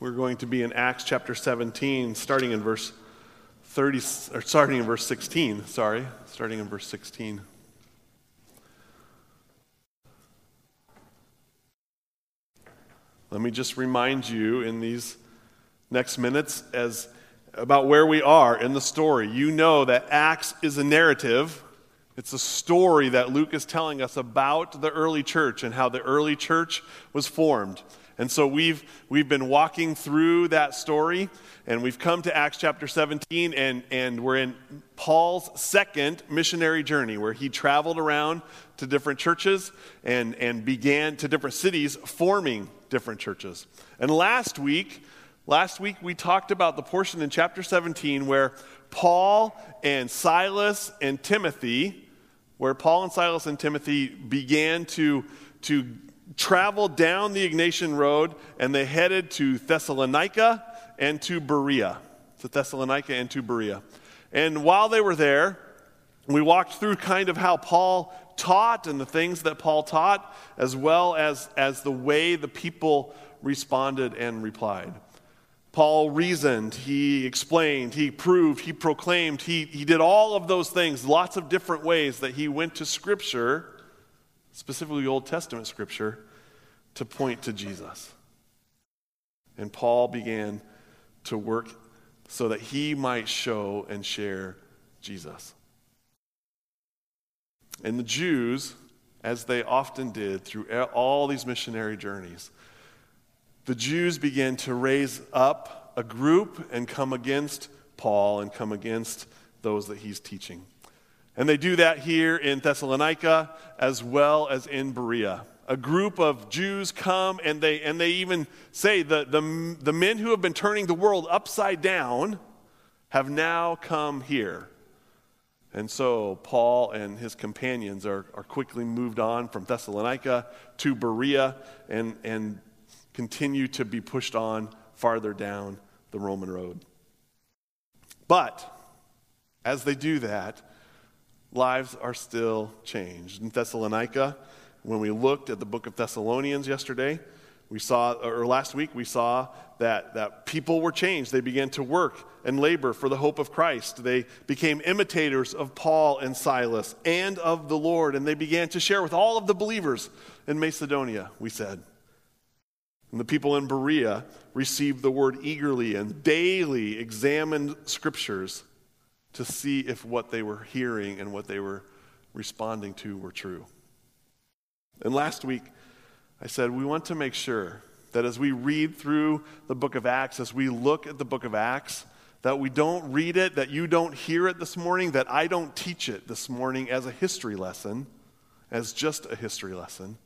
We're going to be in Acts chapter 17, starting in verse 30, or starting in verse 16, sorry, starting in verse 16. Let me just remind you in these next minutes as about where we are in the story. You know that Acts is a narrative. It's a story that Luke is telling us about the early church and how the early church was formed. And so we've, we've been walking through that story, and we've come to Acts chapter 17, and, and we're in Paul's second missionary journey where he traveled around to different churches and, and began to different cities forming different churches. And last week, last week we talked about the portion in chapter 17 where Paul and Silas and Timothy, where Paul and Silas and Timothy began to, to traveled down the Egnatian Road and they headed to Thessalonica and to Berea. To Thessalonica and to Berea. And while they were there, we walked through kind of how Paul taught and the things that Paul taught, as well as, as the way the people responded and replied. Paul reasoned, he explained, he proved, he proclaimed, he, he did all of those things, lots of different ways that he went to Scripture, specifically Old Testament Scripture, to point to Jesus. And Paul began to work so that he might show and share Jesus. And the Jews, as they often did through all these missionary journeys, the Jews began to raise up a group and come against Paul and come against those that he's teaching. And they do that here in Thessalonica as well as in Berea a group of Jews come and they, and they even say the, the, the men who have been turning the world upside down have now come here. And so Paul and his companions are, are quickly moved on from Thessalonica to Berea and, and continue to be pushed on farther down the Roman road. But as they do that, lives are still changed. In Thessalonica, when we looked at the book of Thessalonians yesterday, we saw, or last week, we saw that, that people were changed. They began to work and labor for the hope of Christ. They became imitators of Paul and Silas and of the Lord, and they began to share with all of the believers in Macedonia, we said. And the people in Berea received the word eagerly and daily examined scriptures to see if what they were hearing and what they were responding to were true. And last week, I said we want to make sure that as we read through the book of Acts, as we look at the book of Acts, that we don't read it, that you don't hear it this morning, that I don't teach it this morning as a history lesson, as just a history lesson.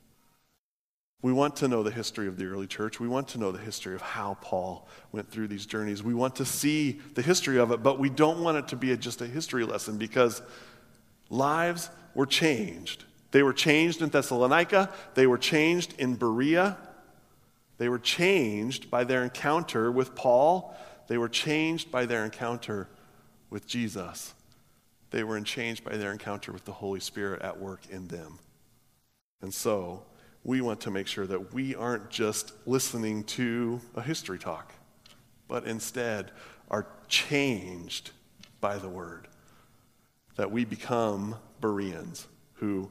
We want to know the history of the early church. We want to know the history of how Paul went through these journeys. We want to see the history of it, but we don't want it to be a, just a history lesson because lives were changed they were changed in Thessalonica, they were changed in Berea, they were changed by their encounter with Paul, they were changed by their encounter with Jesus. They were changed by their encounter with the Holy Spirit at work in them. And so, we want to make sure that we aren't just listening to a history talk, but instead are changed by the word. That we become Bereans who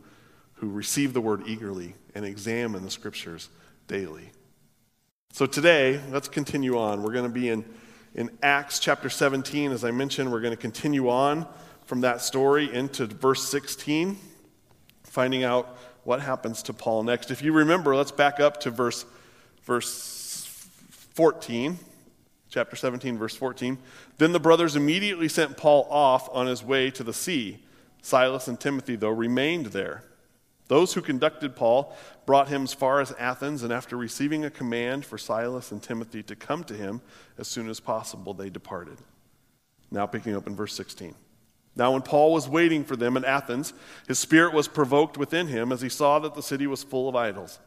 who receive the word eagerly and examine the scriptures daily. So today, let's continue on. We're going to be in, in Acts chapter 17. As I mentioned, we're going to continue on from that story into verse 16, finding out what happens to Paul next. If you remember, let's back up to verse, verse 14, chapter 17, verse 14. Then the brothers immediately sent Paul off on his way to the sea. Silas and Timothy, though, remained there. Those who conducted Paul brought him as far as Athens, and after receiving a command for Silas and Timothy to come to him as soon as possible, they departed. Now, picking up in verse 16. Now, when Paul was waiting for them in Athens, his spirit was provoked within him as he saw that the city was full of idols.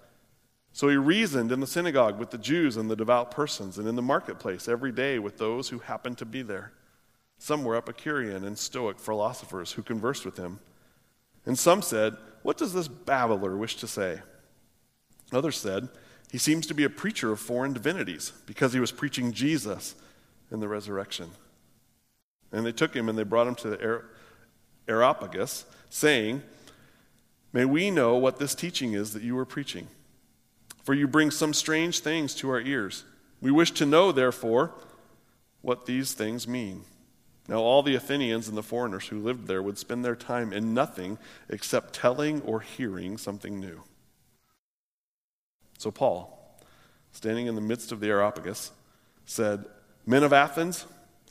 So he reasoned in the synagogue with the Jews and the devout persons, and in the marketplace every day with those who happened to be there. Some were Epicurean and Stoic philosophers who conversed with him. And some said, what does this babbler wish to say? Others said, He seems to be a preacher of foreign divinities because he was preaching Jesus in the resurrection. And they took him and they brought him to the Areopagus, saying, May we know what this teaching is that you are preaching. For you bring some strange things to our ears. We wish to know, therefore, what these things mean. Now, all the Athenians and the foreigners who lived there would spend their time in nothing except telling or hearing something new. So, Paul, standing in the midst of the Areopagus, said, Men of Athens,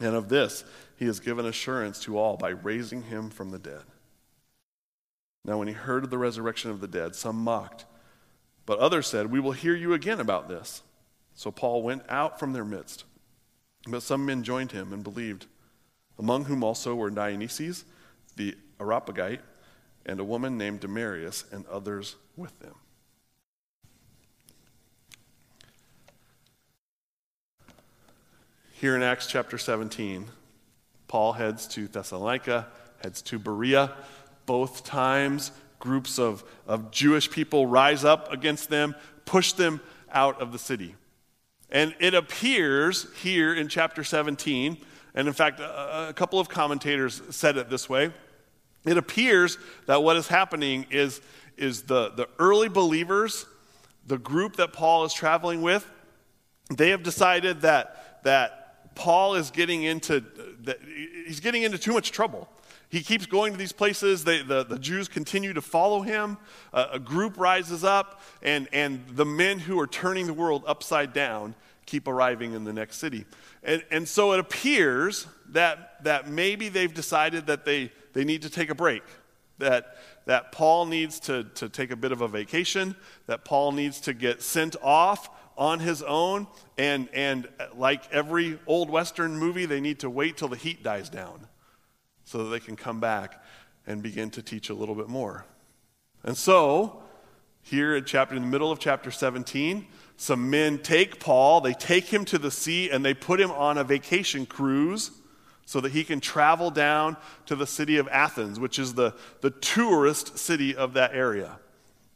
And of this he has given assurance to all by raising him from the dead. Now, when he heard of the resurrection of the dead, some mocked, but others said, We will hear you again about this. So Paul went out from their midst. But some men joined him and believed among whom also were Dionysius the Areopagite and a woman named Damaris and others with them. Here in Acts chapter 17, Paul heads to Thessalonica, heads to Berea. Both times, groups of, of Jewish people rise up against them, push them out of the city. And it appears here in chapter 17 and in fact, a, a couple of commentators said it this way it appears that what is happening is, is the, the early believers, the group that Paul is traveling with, they have decided that, that Paul is getting into, that he's getting into too much trouble. He keeps going to these places. They, the, the Jews continue to follow him. Uh, a group rises up, and, and the men who are turning the world upside down keep arriving in the next city. And, and so it appears that, that maybe they've decided that they, they need to take a break, that, that Paul needs to, to take a bit of a vacation, that Paul needs to get sent off on his own, and, and uh, like every old Western movie, they need to wait till the heat dies down so that they can come back and begin to teach a little bit more. And so, here in chapter in the middle of chapter 17, some men take Paul, they take him to the sea, and they put him on a vacation cruise so that he can travel down to the city of Athens, which is the, the tourist city of that area.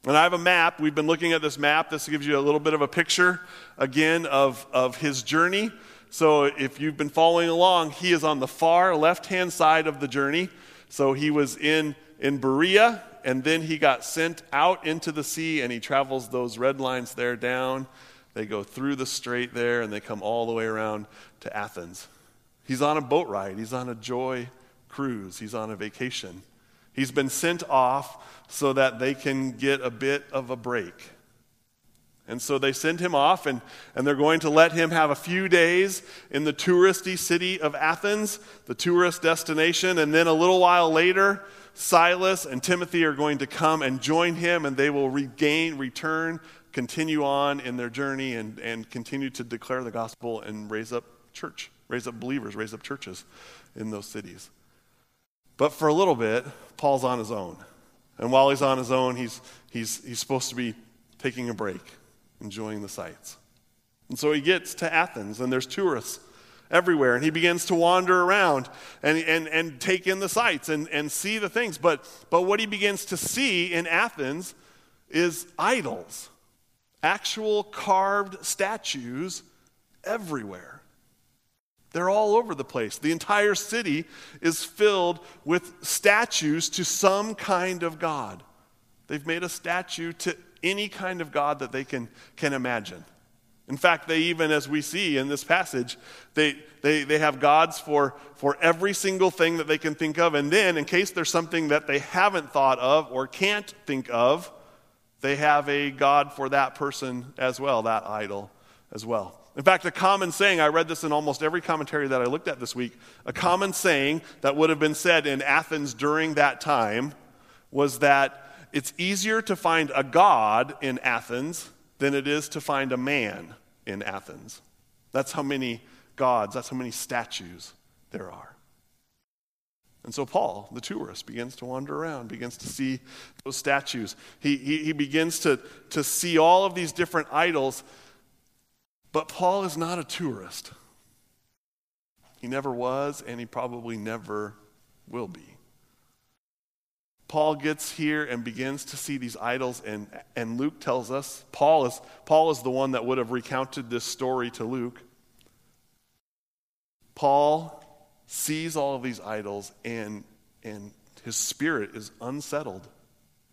And I have a map. We've been looking at this map. This gives you a little bit of a picture, again, of, of his journey. So if you've been following along, he is on the far left hand side of the journey. So he was in, in Berea, and then he got sent out into the sea, and he travels those red lines there down. They go through the strait there, and they come all the way around to Athens. He's on a boat ride, he's on a joy cruise, he's on a vacation. He's been sent off so that they can get a bit of a break. And so they send him off, and, and they're going to let him have a few days in the touristy city of Athens, the tourist destination, and then a little while later, Silas and Timothy are going to come and join him, and they will regain, return, continue on in their journey, and, and continue to declare the gospel and raise up church, raise up believers, raise up churches in those cities. But for a little bit, Paul's on his own. And while he's on his own, he's, he's, he's supposed to be taking a break, enjoying the sights. And so he gets to Athens, and there's tourists everywhere. And he begins to wander around and, and, and take in the sights and, and see the things. But, but what he begins to see in Athens is idols, actual carved statues everywhere. They're all over the place. The entire city is filled with statues to some kind of God. They've made a statue to any kind of God that they can, can imagine. In fact, they even, as we see in this passage, they, they, they have gods for, for every single thing that they can think of. And then, in case there's something that they haven't thought of or can't think of, they have a God for that person as well, that idol as well. In fact, a common saying, I read this in almost every commentary that I looked at this week, a common saying that would have been said in Athens during that time was that it's easier to find a God in Athens than it is to find a man in Athens. That's how many gods, that's how many statues there are. And so Paul, the tourist, begins to wander around, begins to see those statues. He, he, he, begins to, to see all of these different idols. But Paul is not a tourist. He never was, and he probably never will be. Paul gets here and begins to see these idols, and, and Luke tells us, Paul is, Paul is the one that would have recounted this story to Luke. Paul sees all of these idols, and, and his spirit is unsettled.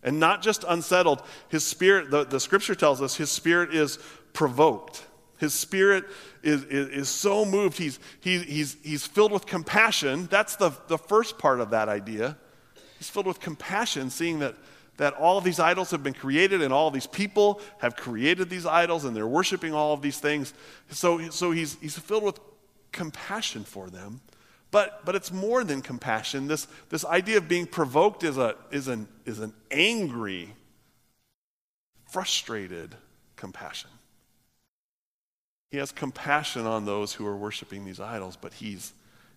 And not just unsettled, his spirit, the, the scripture tells us, his spirit is provoked. His spirit is, is, is so moved. He's, he, he's, he's filled with compassion. That's the, the first part of that idea. He's filled with compassion, seeing that, that all of these idols have been created and all of these people have created these idols and they're worshiping all of these things. So, so he's, he's filled with compassion for them. But, but it's more than compassion. This, this idea of being provoked is, a, is, an, is an angry, frustrated compassion. He has compassion on those who are worshiping these idols, but he's,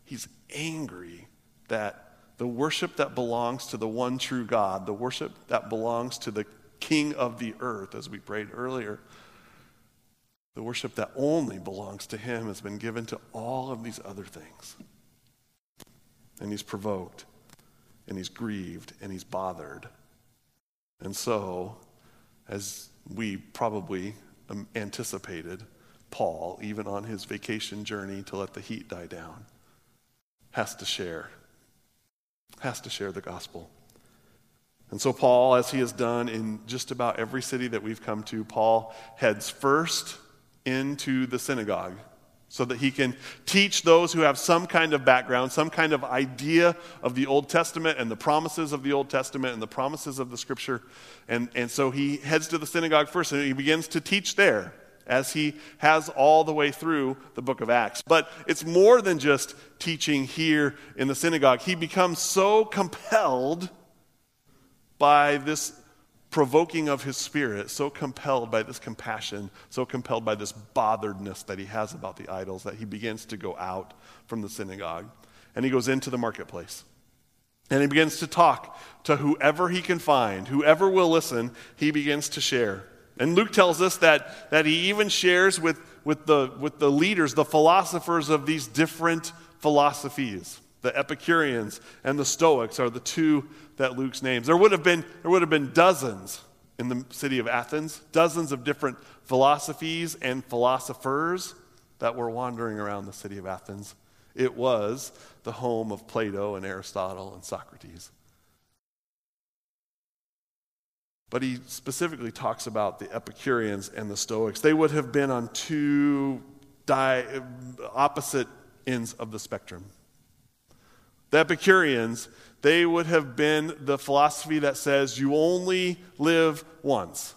he's angry that the worship that belongs to the one true God, the worship that belongs to the King of the earth, as we prayed earlier, the worship that only belongs to Him has been given to all of these other things. And He's provoked, and He's grieved, and He's bothered. And so, as we probably um, anticipated, Paul, even on his vacation journey to let the heat die down, has to share has to share the gospel. And so, Paul, as he has done in just about every city that we've come to, Paul heads first into the synagogue so that he can teach those who have some kind of background, some kind of idea of the Old Testament and the promises of the Old Testament and the promises of the Scripture. And, and so he heads to the synagogue first and he begins to teach there as he has all the way through the book of Acts. But it's more than just teaching here in the synagogue. He becomes so compelled by this provoking of his spirit, so compelled by this compassion, so compelled by this botheredness that he has about the idols, that he begins to go out from the synagogue and he goes into the marketplace. And he begins to talk to whoever he can find, whoever will listen, he begins to share. And Luke tells us that, that he even shares with, with, the, with the leaders, the philosophers of these different philosophies. The Epicureans and the Stoics are the two that Luke's names. There would have been, there would have been dozens in the city of Athens, dozens of different philosophies and philosophers that were wandering around the city of Athens. It was the home of Plato and Aristotle and Socrates. But he specifically talks about the Epicureans and the Stoics. They would have been on two di- opposite ends of the spectrum. The Epicureans, they would have been the philosophy that says you only live once.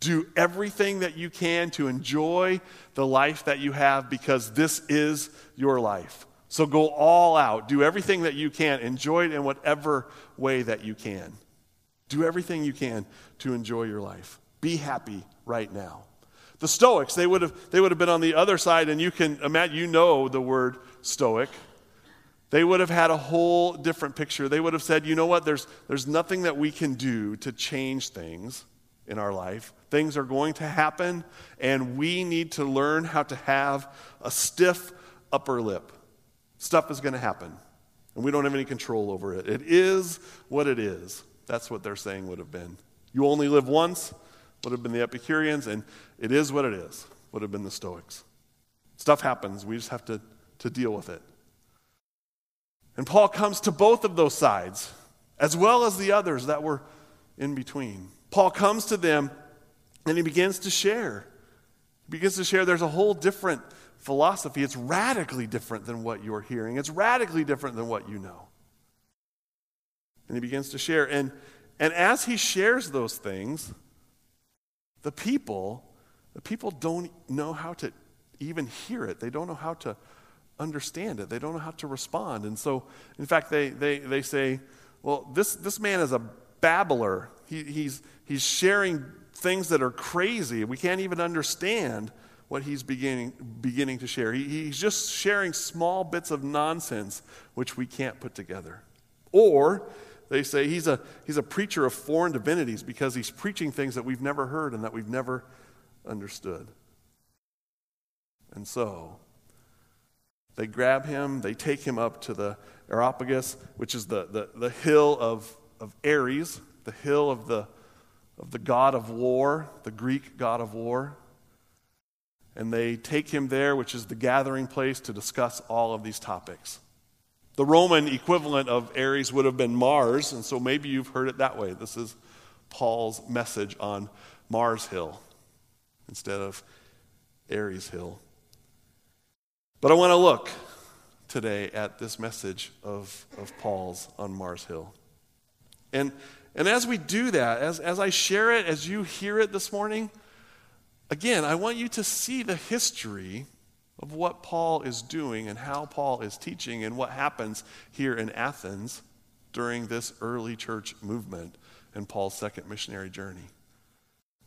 Do everything that you can to enjoy the life that you have because this is your life. So go all out. Do everything that you can. Enjoy it in whatever way that you can. Do everything you can to enjoy your life. Be happy right now. The Stoics, they would have, they would have been on the other side, and you can imagine, you know the word Stoic. They would have had a whole different picture. They would have said, you know what, there's, there's nothing that we can do to change things. in our life. Things are going to happen, and we need to learn how to have a stiff upper lip. Stuff is going to happen, and we don't have any control over it. It is what it is. That's what they're saying would have been. You only live once, would have been the Epicureans, and it is what it is, would have been the Stoics. Stuff happens, we just have to, to deal with it. And Paul comes to both of those sides, as well as the others that were in between. Paul comes to them and he begins to share. He begins to share there's a whole different philosophy. It's radically different than what you're hearing, it's radically different than what you know. And he begins to share. And, and as he shares those things, the people, the people don't know how to even hear it. They don't know how to understand it. They don't know how to respond. And so, in fact, they, they, they say, well, this, this man is a babbler. He, he's, he's sharing things that are crazy. We can't even understand what he's beginning, beginning to share. He, he's just sharing small bits of nonsense which we can't put together. Or they say he's a, he's a preacher of foreign divinities because he's preaching things that we've never heard and that we've never understood. And so they grab him, they take him up to the Areopagus, which is the, the, the hill of, of Ares, the hill of the, of the god of war, the Greek god of war. And they take him there, which is the gathering place to discuss all of these topics. The Roman equivalent of Ares would have been Mars, and so maybe you've heard it that way. This is Paul's message on Mars Hill instead of Ares Hill. But I want to look today at this message of, of Paul's on Mars Hill. And, and as we do that, as, as I share it, as you hear it this morning, again, I want you to see the history of what Paul is doing and how Paul is teaching and what happens here in Athens during this early church movement and Paul's second missionary journey.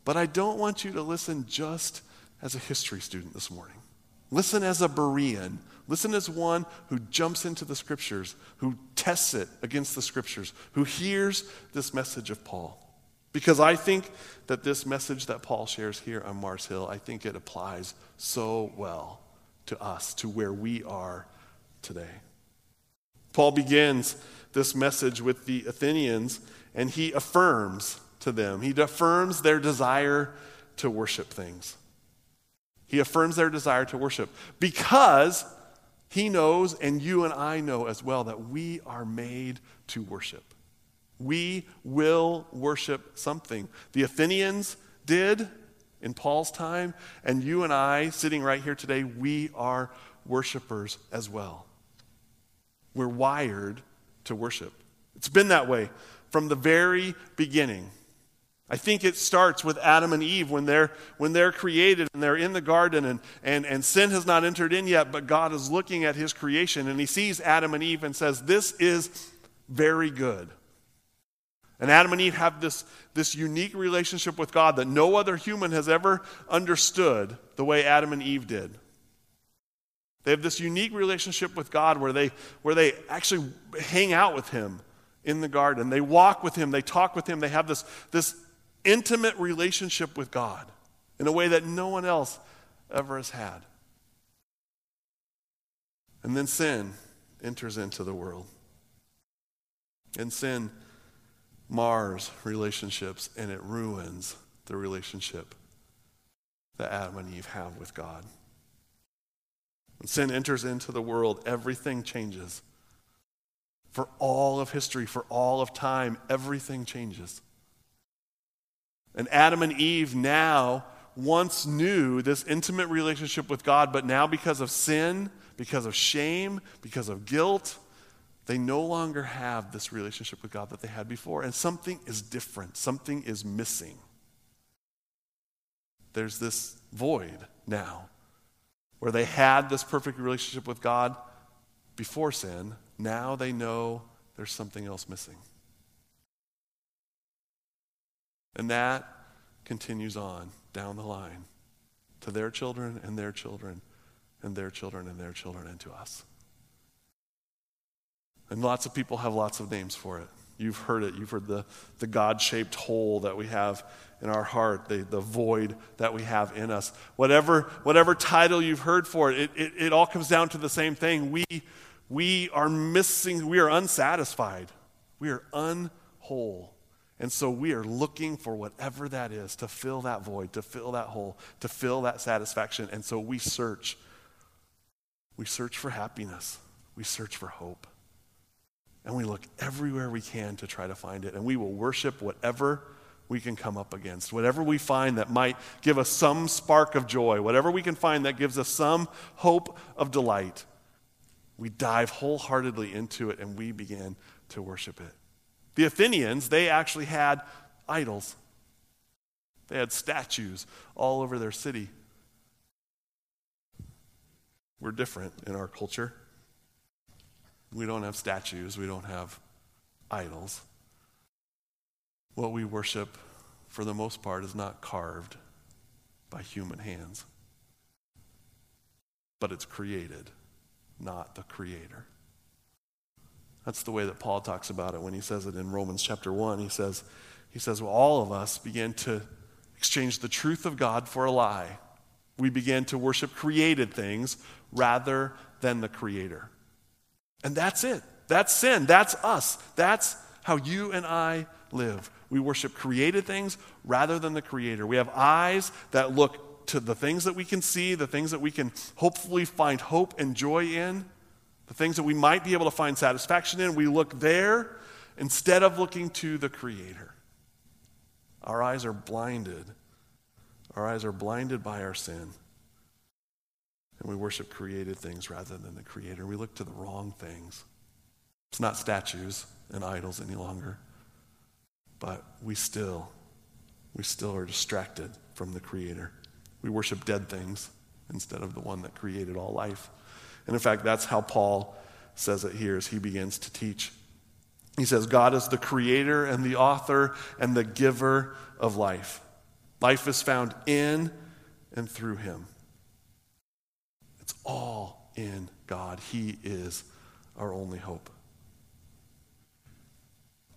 But I don't want you to listen just as a history student this morning. Listen as a Berean. Listen as one who jumps into the scriptures, who tests it against the scriptures, who hears this message of Paul. Because I think that this message that Paul shares here on Mars Hill, I think it applies so well to us, to where we are today. Paul begins this message with the Athenians, and he affirms to them, he affirms their desire to worship things. He affirms their desire to worship because he knows, and you and I know as well, that we are made to worship. We will worship something. The Athenians did in Paul's time, and you and I, sitting right here today, we are worshipers as well. We're wired to worship. It's been that way from the very beginning. I think it starts with Adam and Eve when they're, when they're created and they're in the garden and, and, and sin has not entered in yet, but God is looking at his creation and he sees Adam and Eve and says, This is very good. And Adam and Eve have this, this unique relationship with God that no other human has ever understood the way Adam and Eve did. They have this unique relationship with God where they, where they actually hang out with Him in the garden. They walk with Him, they talk with Him, they have this, this intimate relationship with God in a way that no one else ever has had. And then sin enters into the world. And sin mars relationships and it ruins the relationship that Adam and Eve have with God. When sin enters into the world, everything changes. For all of history, for all of time, everything changes. And Adam and Eve now once knew this intimate relationship with God, but now because of sin, because of shame, because of guilt, they no longer have this relationship with God that they had before. And something is different, something is missing. There's this void now where they had this perfect relationship with God before sin. Now they know there's something else missing. And that continues on down the line to their children and their children and their children and their children and to us. And lots of people have lots of names for it. You've heard it. You've heard the, the God shaped hole that we have in our heart, the, the void that we have in us. Whatever, whatever title you've heard for it, it, it, it all comes down to the same thing. We, we are missing, we are unsatisfied, we are unwhole. And so we are looking for whatever that is to fill that void, to fill that hole, to fill that satisfaction. And so we search. We search for happiness, we search for hope. And we look everywhere we can to try to find it. And we will worship whatever we can come up against, whatever we find that might give us some spark of joy, whatever we can find that gives us some hope of delight. We dive wholeheartedly into it and we begin to worship it. The Athenians, they actually had idols. They had statues all over their city. We're different in our culture. We don't have statues, we don't have idols. What we worship, for the most part, is not carved by human hands, but it's created, not the creator. That's the way that Paul talks about it when he says it in Romans chapter 1. He says, he says well, all of us began to exchange the truth of God for a lie. We began to worship created things rather than the Creator. And that's it. That's sin. That's us. That's how you and I live. We worship created things rather than the Creator. We have eyes that look to the things that we can see, the things that we can hopefully find hope and joy in, the things that we might be able to find satisfaction in. We look there instead of looking to the Creator. Our eyes are blinded. Our eyes are blinded by our sin. And we worship created things rather than the Creator. We look to the wrong things. It's not statues and idols any longer, but we still, we still are distracted from the Creator. We worship dead things instead of the one that created all life. And in fact, that's how Paul says it here as he begins to teach. He says, God is the creator and the author and the giver of life. Life is found in and through him. It's all in God. He is our only hope.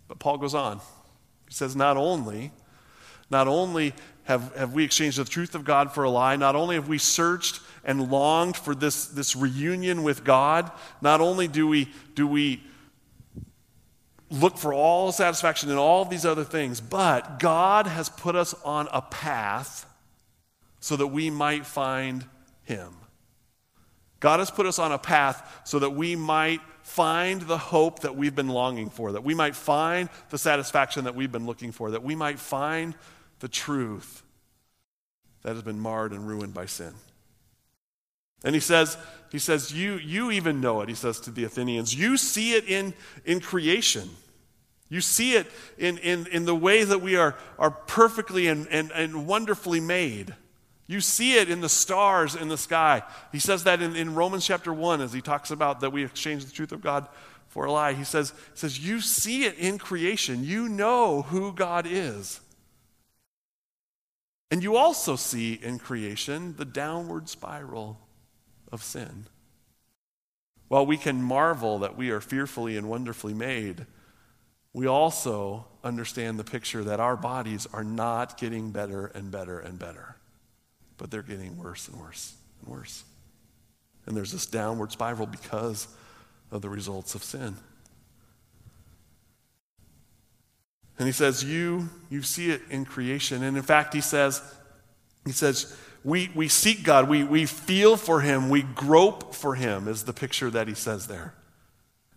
But Paul goes on. He says, not only, not only have, have we exchanged the truth of God for a lie, not only have we searched and longed for this, this reunion with God, not only do we, do we look for all satisfaction in all these other things, but God has put us on a path so that we might find Him. God has put us on a path so that we might find the hope that we've been longing for, that we might find the satisfaction that we've been looking for, that we might find the truth that has been marred and ruined by sin. And he says, he says, you, you even know it, he says to the Athenians. You see it in, in creation. You see it in, in, in the way that we are, are perfectly and, and, and wonderfully made. You see it in the stars in the sky. He says that in, in Romans chapter 1 as he talks about that we exchange the truth of God for a lie. He says, he says, You see it in creation. You know who God is. And you also see in creation the downward spiral of sin. While we can marvel that we are fearfully and wonderfully made, we also understand the picture that our bodies are not getting better and better and better but they're getting worse and worse and worse. And there's this downward spiral because of the results of sin. And he says, You, you see it in creation. And in fact, he says, he says, we, we seek God, we, we feel for him, we grope for him, is the picture that he says there.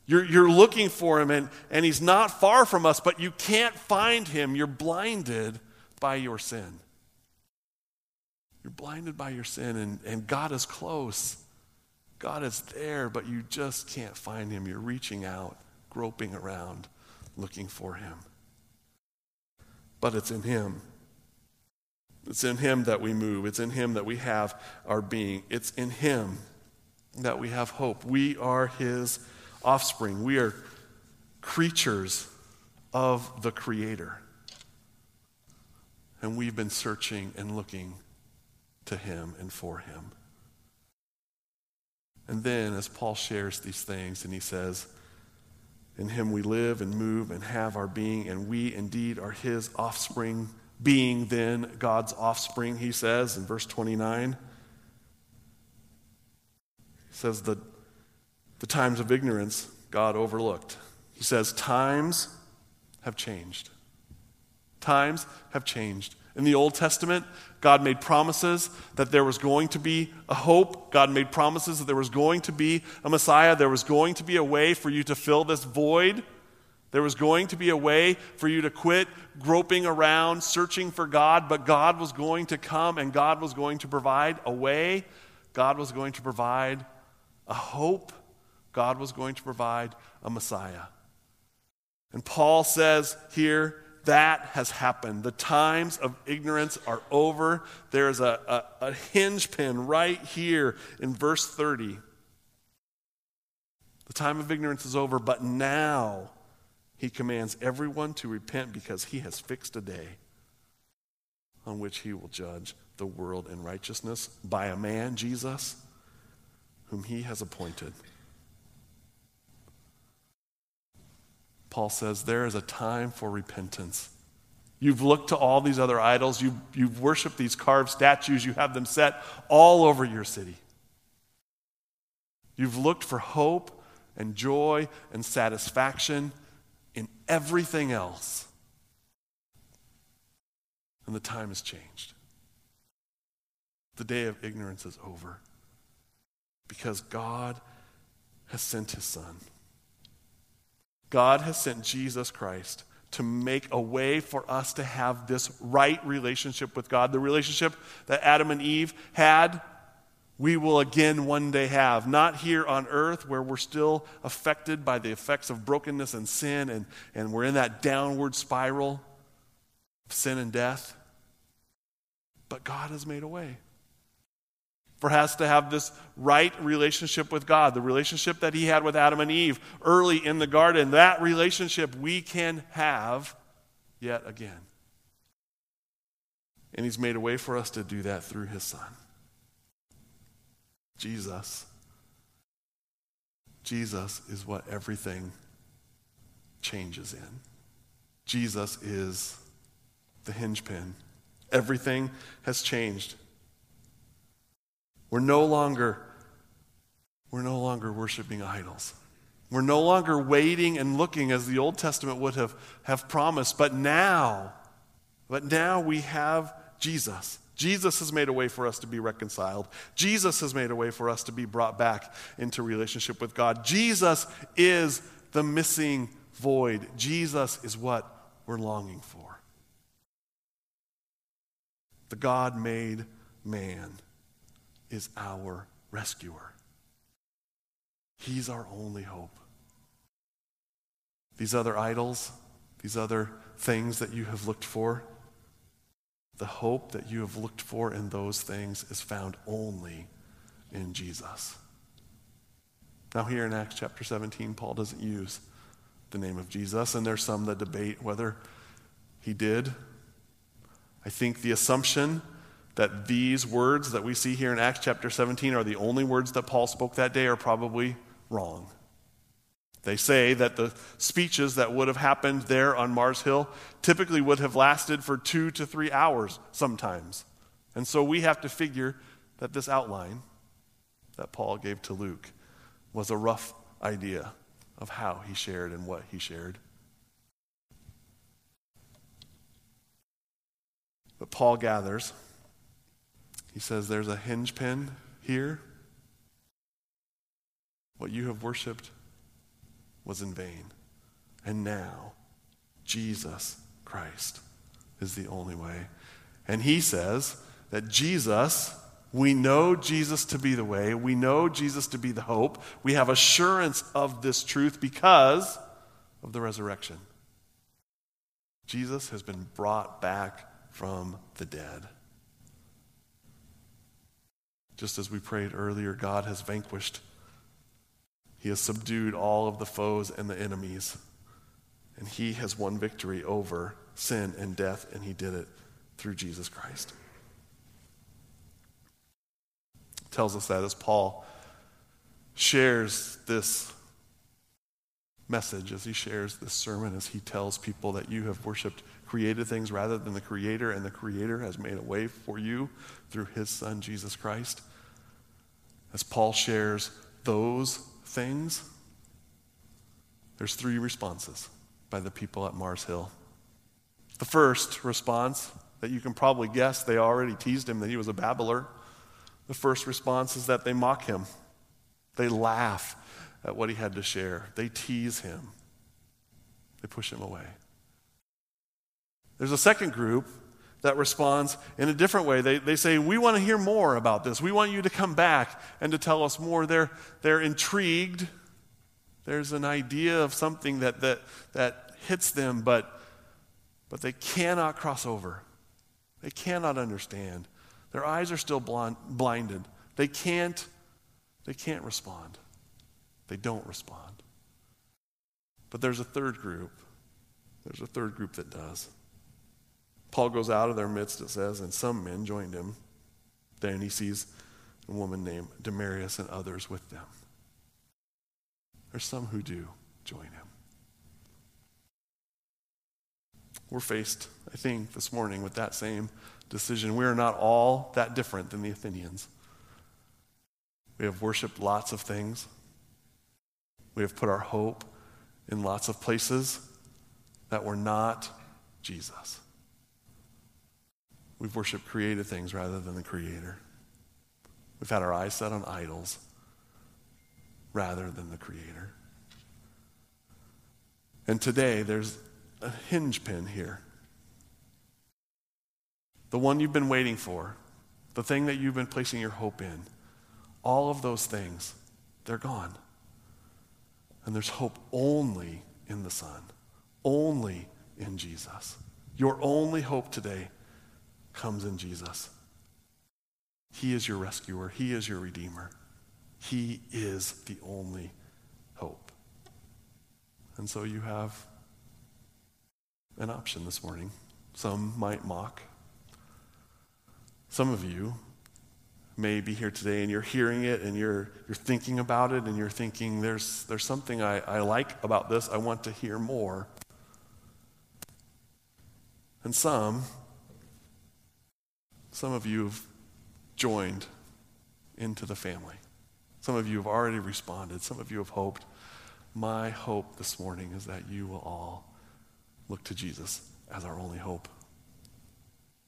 You're, you're looking for him, and, and he's not far from us, but you can't find him. You're blinded by your sin. You're blinded by your sin, and, and God is close. God is there, but you just can't find him. You're reaching out, groping around, looking for him. But it's in him. It's in him that we move. It's in him that we have our being. It's in him that we have hope. We are his offspring. We are creatures of the Creator. And we've been searching and looking to him and for him. And then, as Paul shares these things, and he says, In him we live and move and have our being, and we indeed are his offspring, being then God's offspring, he says in verse 29. He says that the times of ignorance God overlooked. He says, Times have changed. Times have changed. In the Old Testament, God made promises that there was going to be a hope. God made promises that there was going to be a Messiah. There was going to be a way for you to fill this void. There was going to be a way for you to quit groping around, searching for God, but God was going to come and God was going to provide a way. God was going to provide a hope. God was going to provide a Messiah. And Paul says here, that has happened. The times of ignorance are over. There's a, a, a hinge pin right here in verse 30. The time of ignorance is over, but now he commands everyone to repent because he has fixed a day on which he will judge the world in righteousness by a man, Jesus, whom he has appointed. Paul says there is a time for repentance. You've looked to all these other idols, you've, you've worshiped these carved statues, you have them set all over your city. You've looked for hope and joy and satisfaction in everything else. And the time has changed. The day of ignorance is over because God has sent his Son. God has sent Jesus Christ to make a way for us to have this right relationship with God. The relationship that Adam and Eve had, we will again one day have. Not here on earth where we're still affected by the effects of brokenness and sin, and, and we're in that downward spiral of sin and death. But God has made a way for has to have this right relationship with God, the relationship that he had with Adam and Eve early in the garden. That relationship we can have yet again. And he's made a way for us to do that through his son. Jesus. Jesus is what everything changes in. Jesus is the hinge pin. Everything has changed. We're no longer we're no longer worshiping idols. We're no longer waiting and looking as the Old Testament would have, have promised, but now, but now we have Jesus. Jesus has made a way for us to be reconciled. Jesus has made a way for us to be brought back into relationship with God. Jesus is the missing void. Jesus is what we're longing for. The God made man is our rescuer. He's our only hope. These other idols, these other things that you have looked for, the hope that you have looked for in those things is found only in Jesus. Now, here in Acts chapter 17, Paul doesn't use the name of Jesus, and there's some that debate whether he did. I think the assumption that these words that we see here in Acts chapter 17 are the only words that Paul spoke that day are probably wrong. They say that the speeches that would have happened there on Mars Hill typically would have lasted for two to three hours sometimes. And so we have to figure that this outline that Paul gave to Luke was a rough idea of how he shared and what he shared. But Paul gathers he says, There's a hinge pin here. What you have worshiped was in vain. And now, Jesus Christ is the only way. And he says that Jesus, we know Jesus to be the way, we know Jesus to be the hope, we have assurance of this truth because of the resurrection. Jesus has been brought back from the dead. Just as we prayed earlier, God has vanquished. He has subdued all of the foes and the enemies. And He has won victory over sin and death, and He did it through Jesus Christ. tells us that as Paul shares this message as he shares this sermon, as he tells people that you have worshiped created things rather than the Creator, and the Creator has made a way for you through his Son, Jesus Christ. As Paul shares those things, there's three responses by the people at Mars Hill. The first response that you can probably guess, they already teased him that he was a babbler. The first response is that they mock him. They laugh at what he had to share. They tease him. They push him away. There's a second group that responds in a different way. They, they say, We want to hear more about this. We want you to come back and to tell us more. They're, they're intrigued. There's an idea of something that, that, that hits them, but, but they cannot cross over. They cannot understand. Their eyes are still blind, blinded. They can't, they can't respond. They don't respond. But there's a third group. There's a third group that does. Paul goes out of their midst, it says, and some men joined him. Then he sees a woman named Damaris and others with them. There's some who do join him. We're faced, I think, this morning with that same decision. We are not all that different than the Athenians. We have worshiped lots of things. We have put our hope in lots of places that were not Jesus. We've worshiped created things rather than the Creator. We've had our eyes set on idols rather than the Creator. And today, there's a hinge pin here. The one you've been waiting for, the thing that you've been placing your hope in, all of those things, they're gone. And there's hope only in the Son, only in Jesus. Your only hope today comes in Jesus. He is your rescuer, He is your redeemer. He is the only hope. And so you have an option this morning. Some might mock. Some of you may be here today and you're hearing it and you're, you're thinking about it and you're thinking, there's, there's something I, I like about this. I want to hear more. And some some of you have joined into the family. Some of you have already responded. Some of you have hoped. My hope this morning is that you will all look to Jesus as our only hope.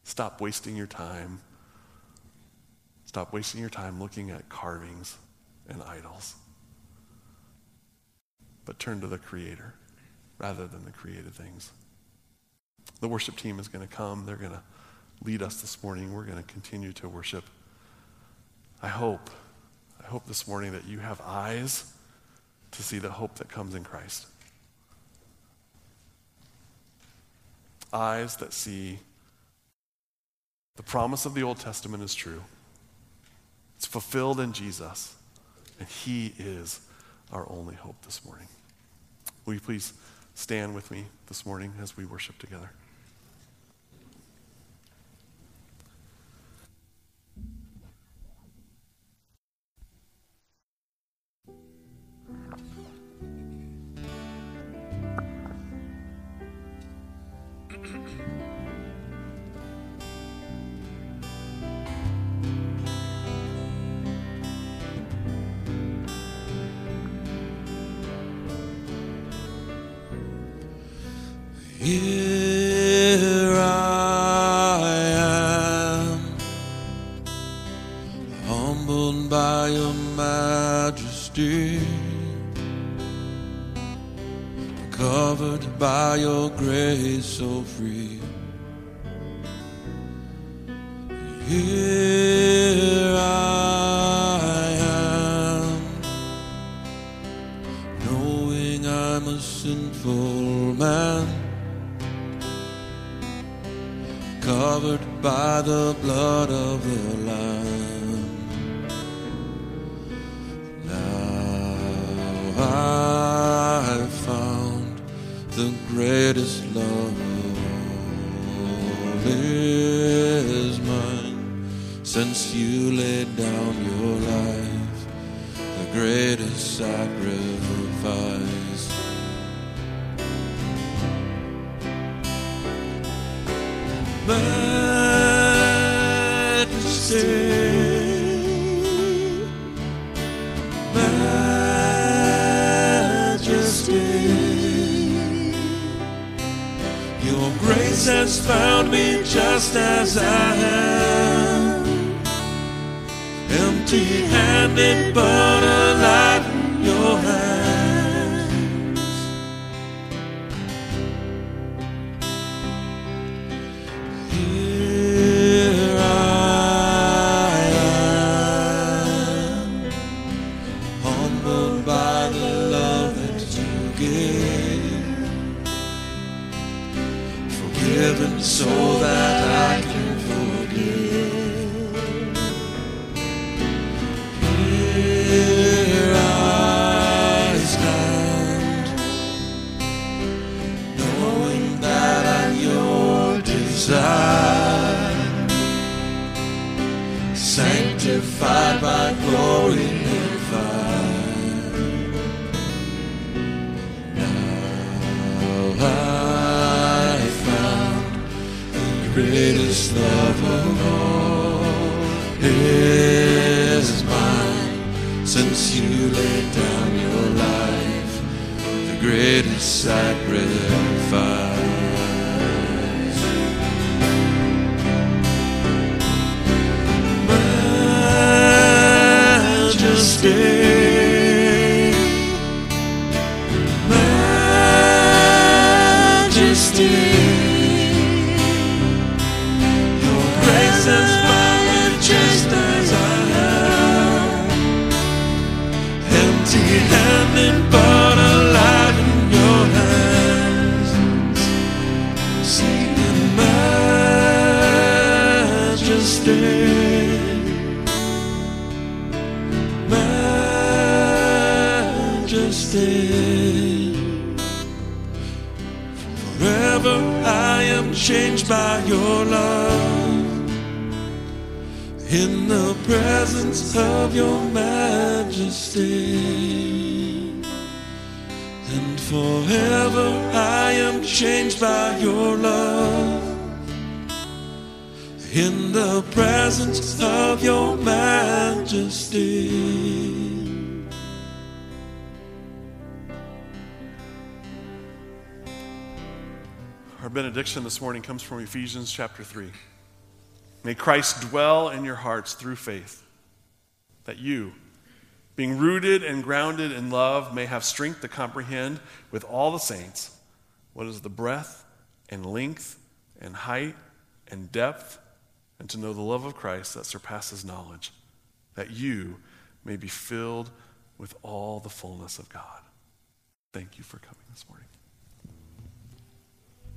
Stop wasting your time. Stop wasting your time looking at carvings and idols. But turn to the Creator rather than the created things. The worship team is going to come. They're going to lead us this morning. We're going to continue to worship. I hope, I hope this morning that you have eyes to see the hope that comes in Christ. Eyes that see the promise of the Old Testament is true. It's fulfilled in Jesus, and He is our only hope this morning. Will you please stand with me this morning as we worship together? The greatest love is mine. Since you laid down your life, the greatest sacrifice has found me just as I am, empty handed but Majesty, Majesty. Forever I am changed by your love. In the presence of your majesty. And forever I am changed by your love. In the presence of your majesty. Our benediction this morning comes from Ephesians chapter 3. May Christ dwell in your hearts through faith, that you, being rooted and grounded in love, may have strength to comprehend with all the saints what is the breadth and length and height and depth, and to know the love of Christ that surpasses knowledge, that you may be filled with all the fullness of God. Thank you for coming.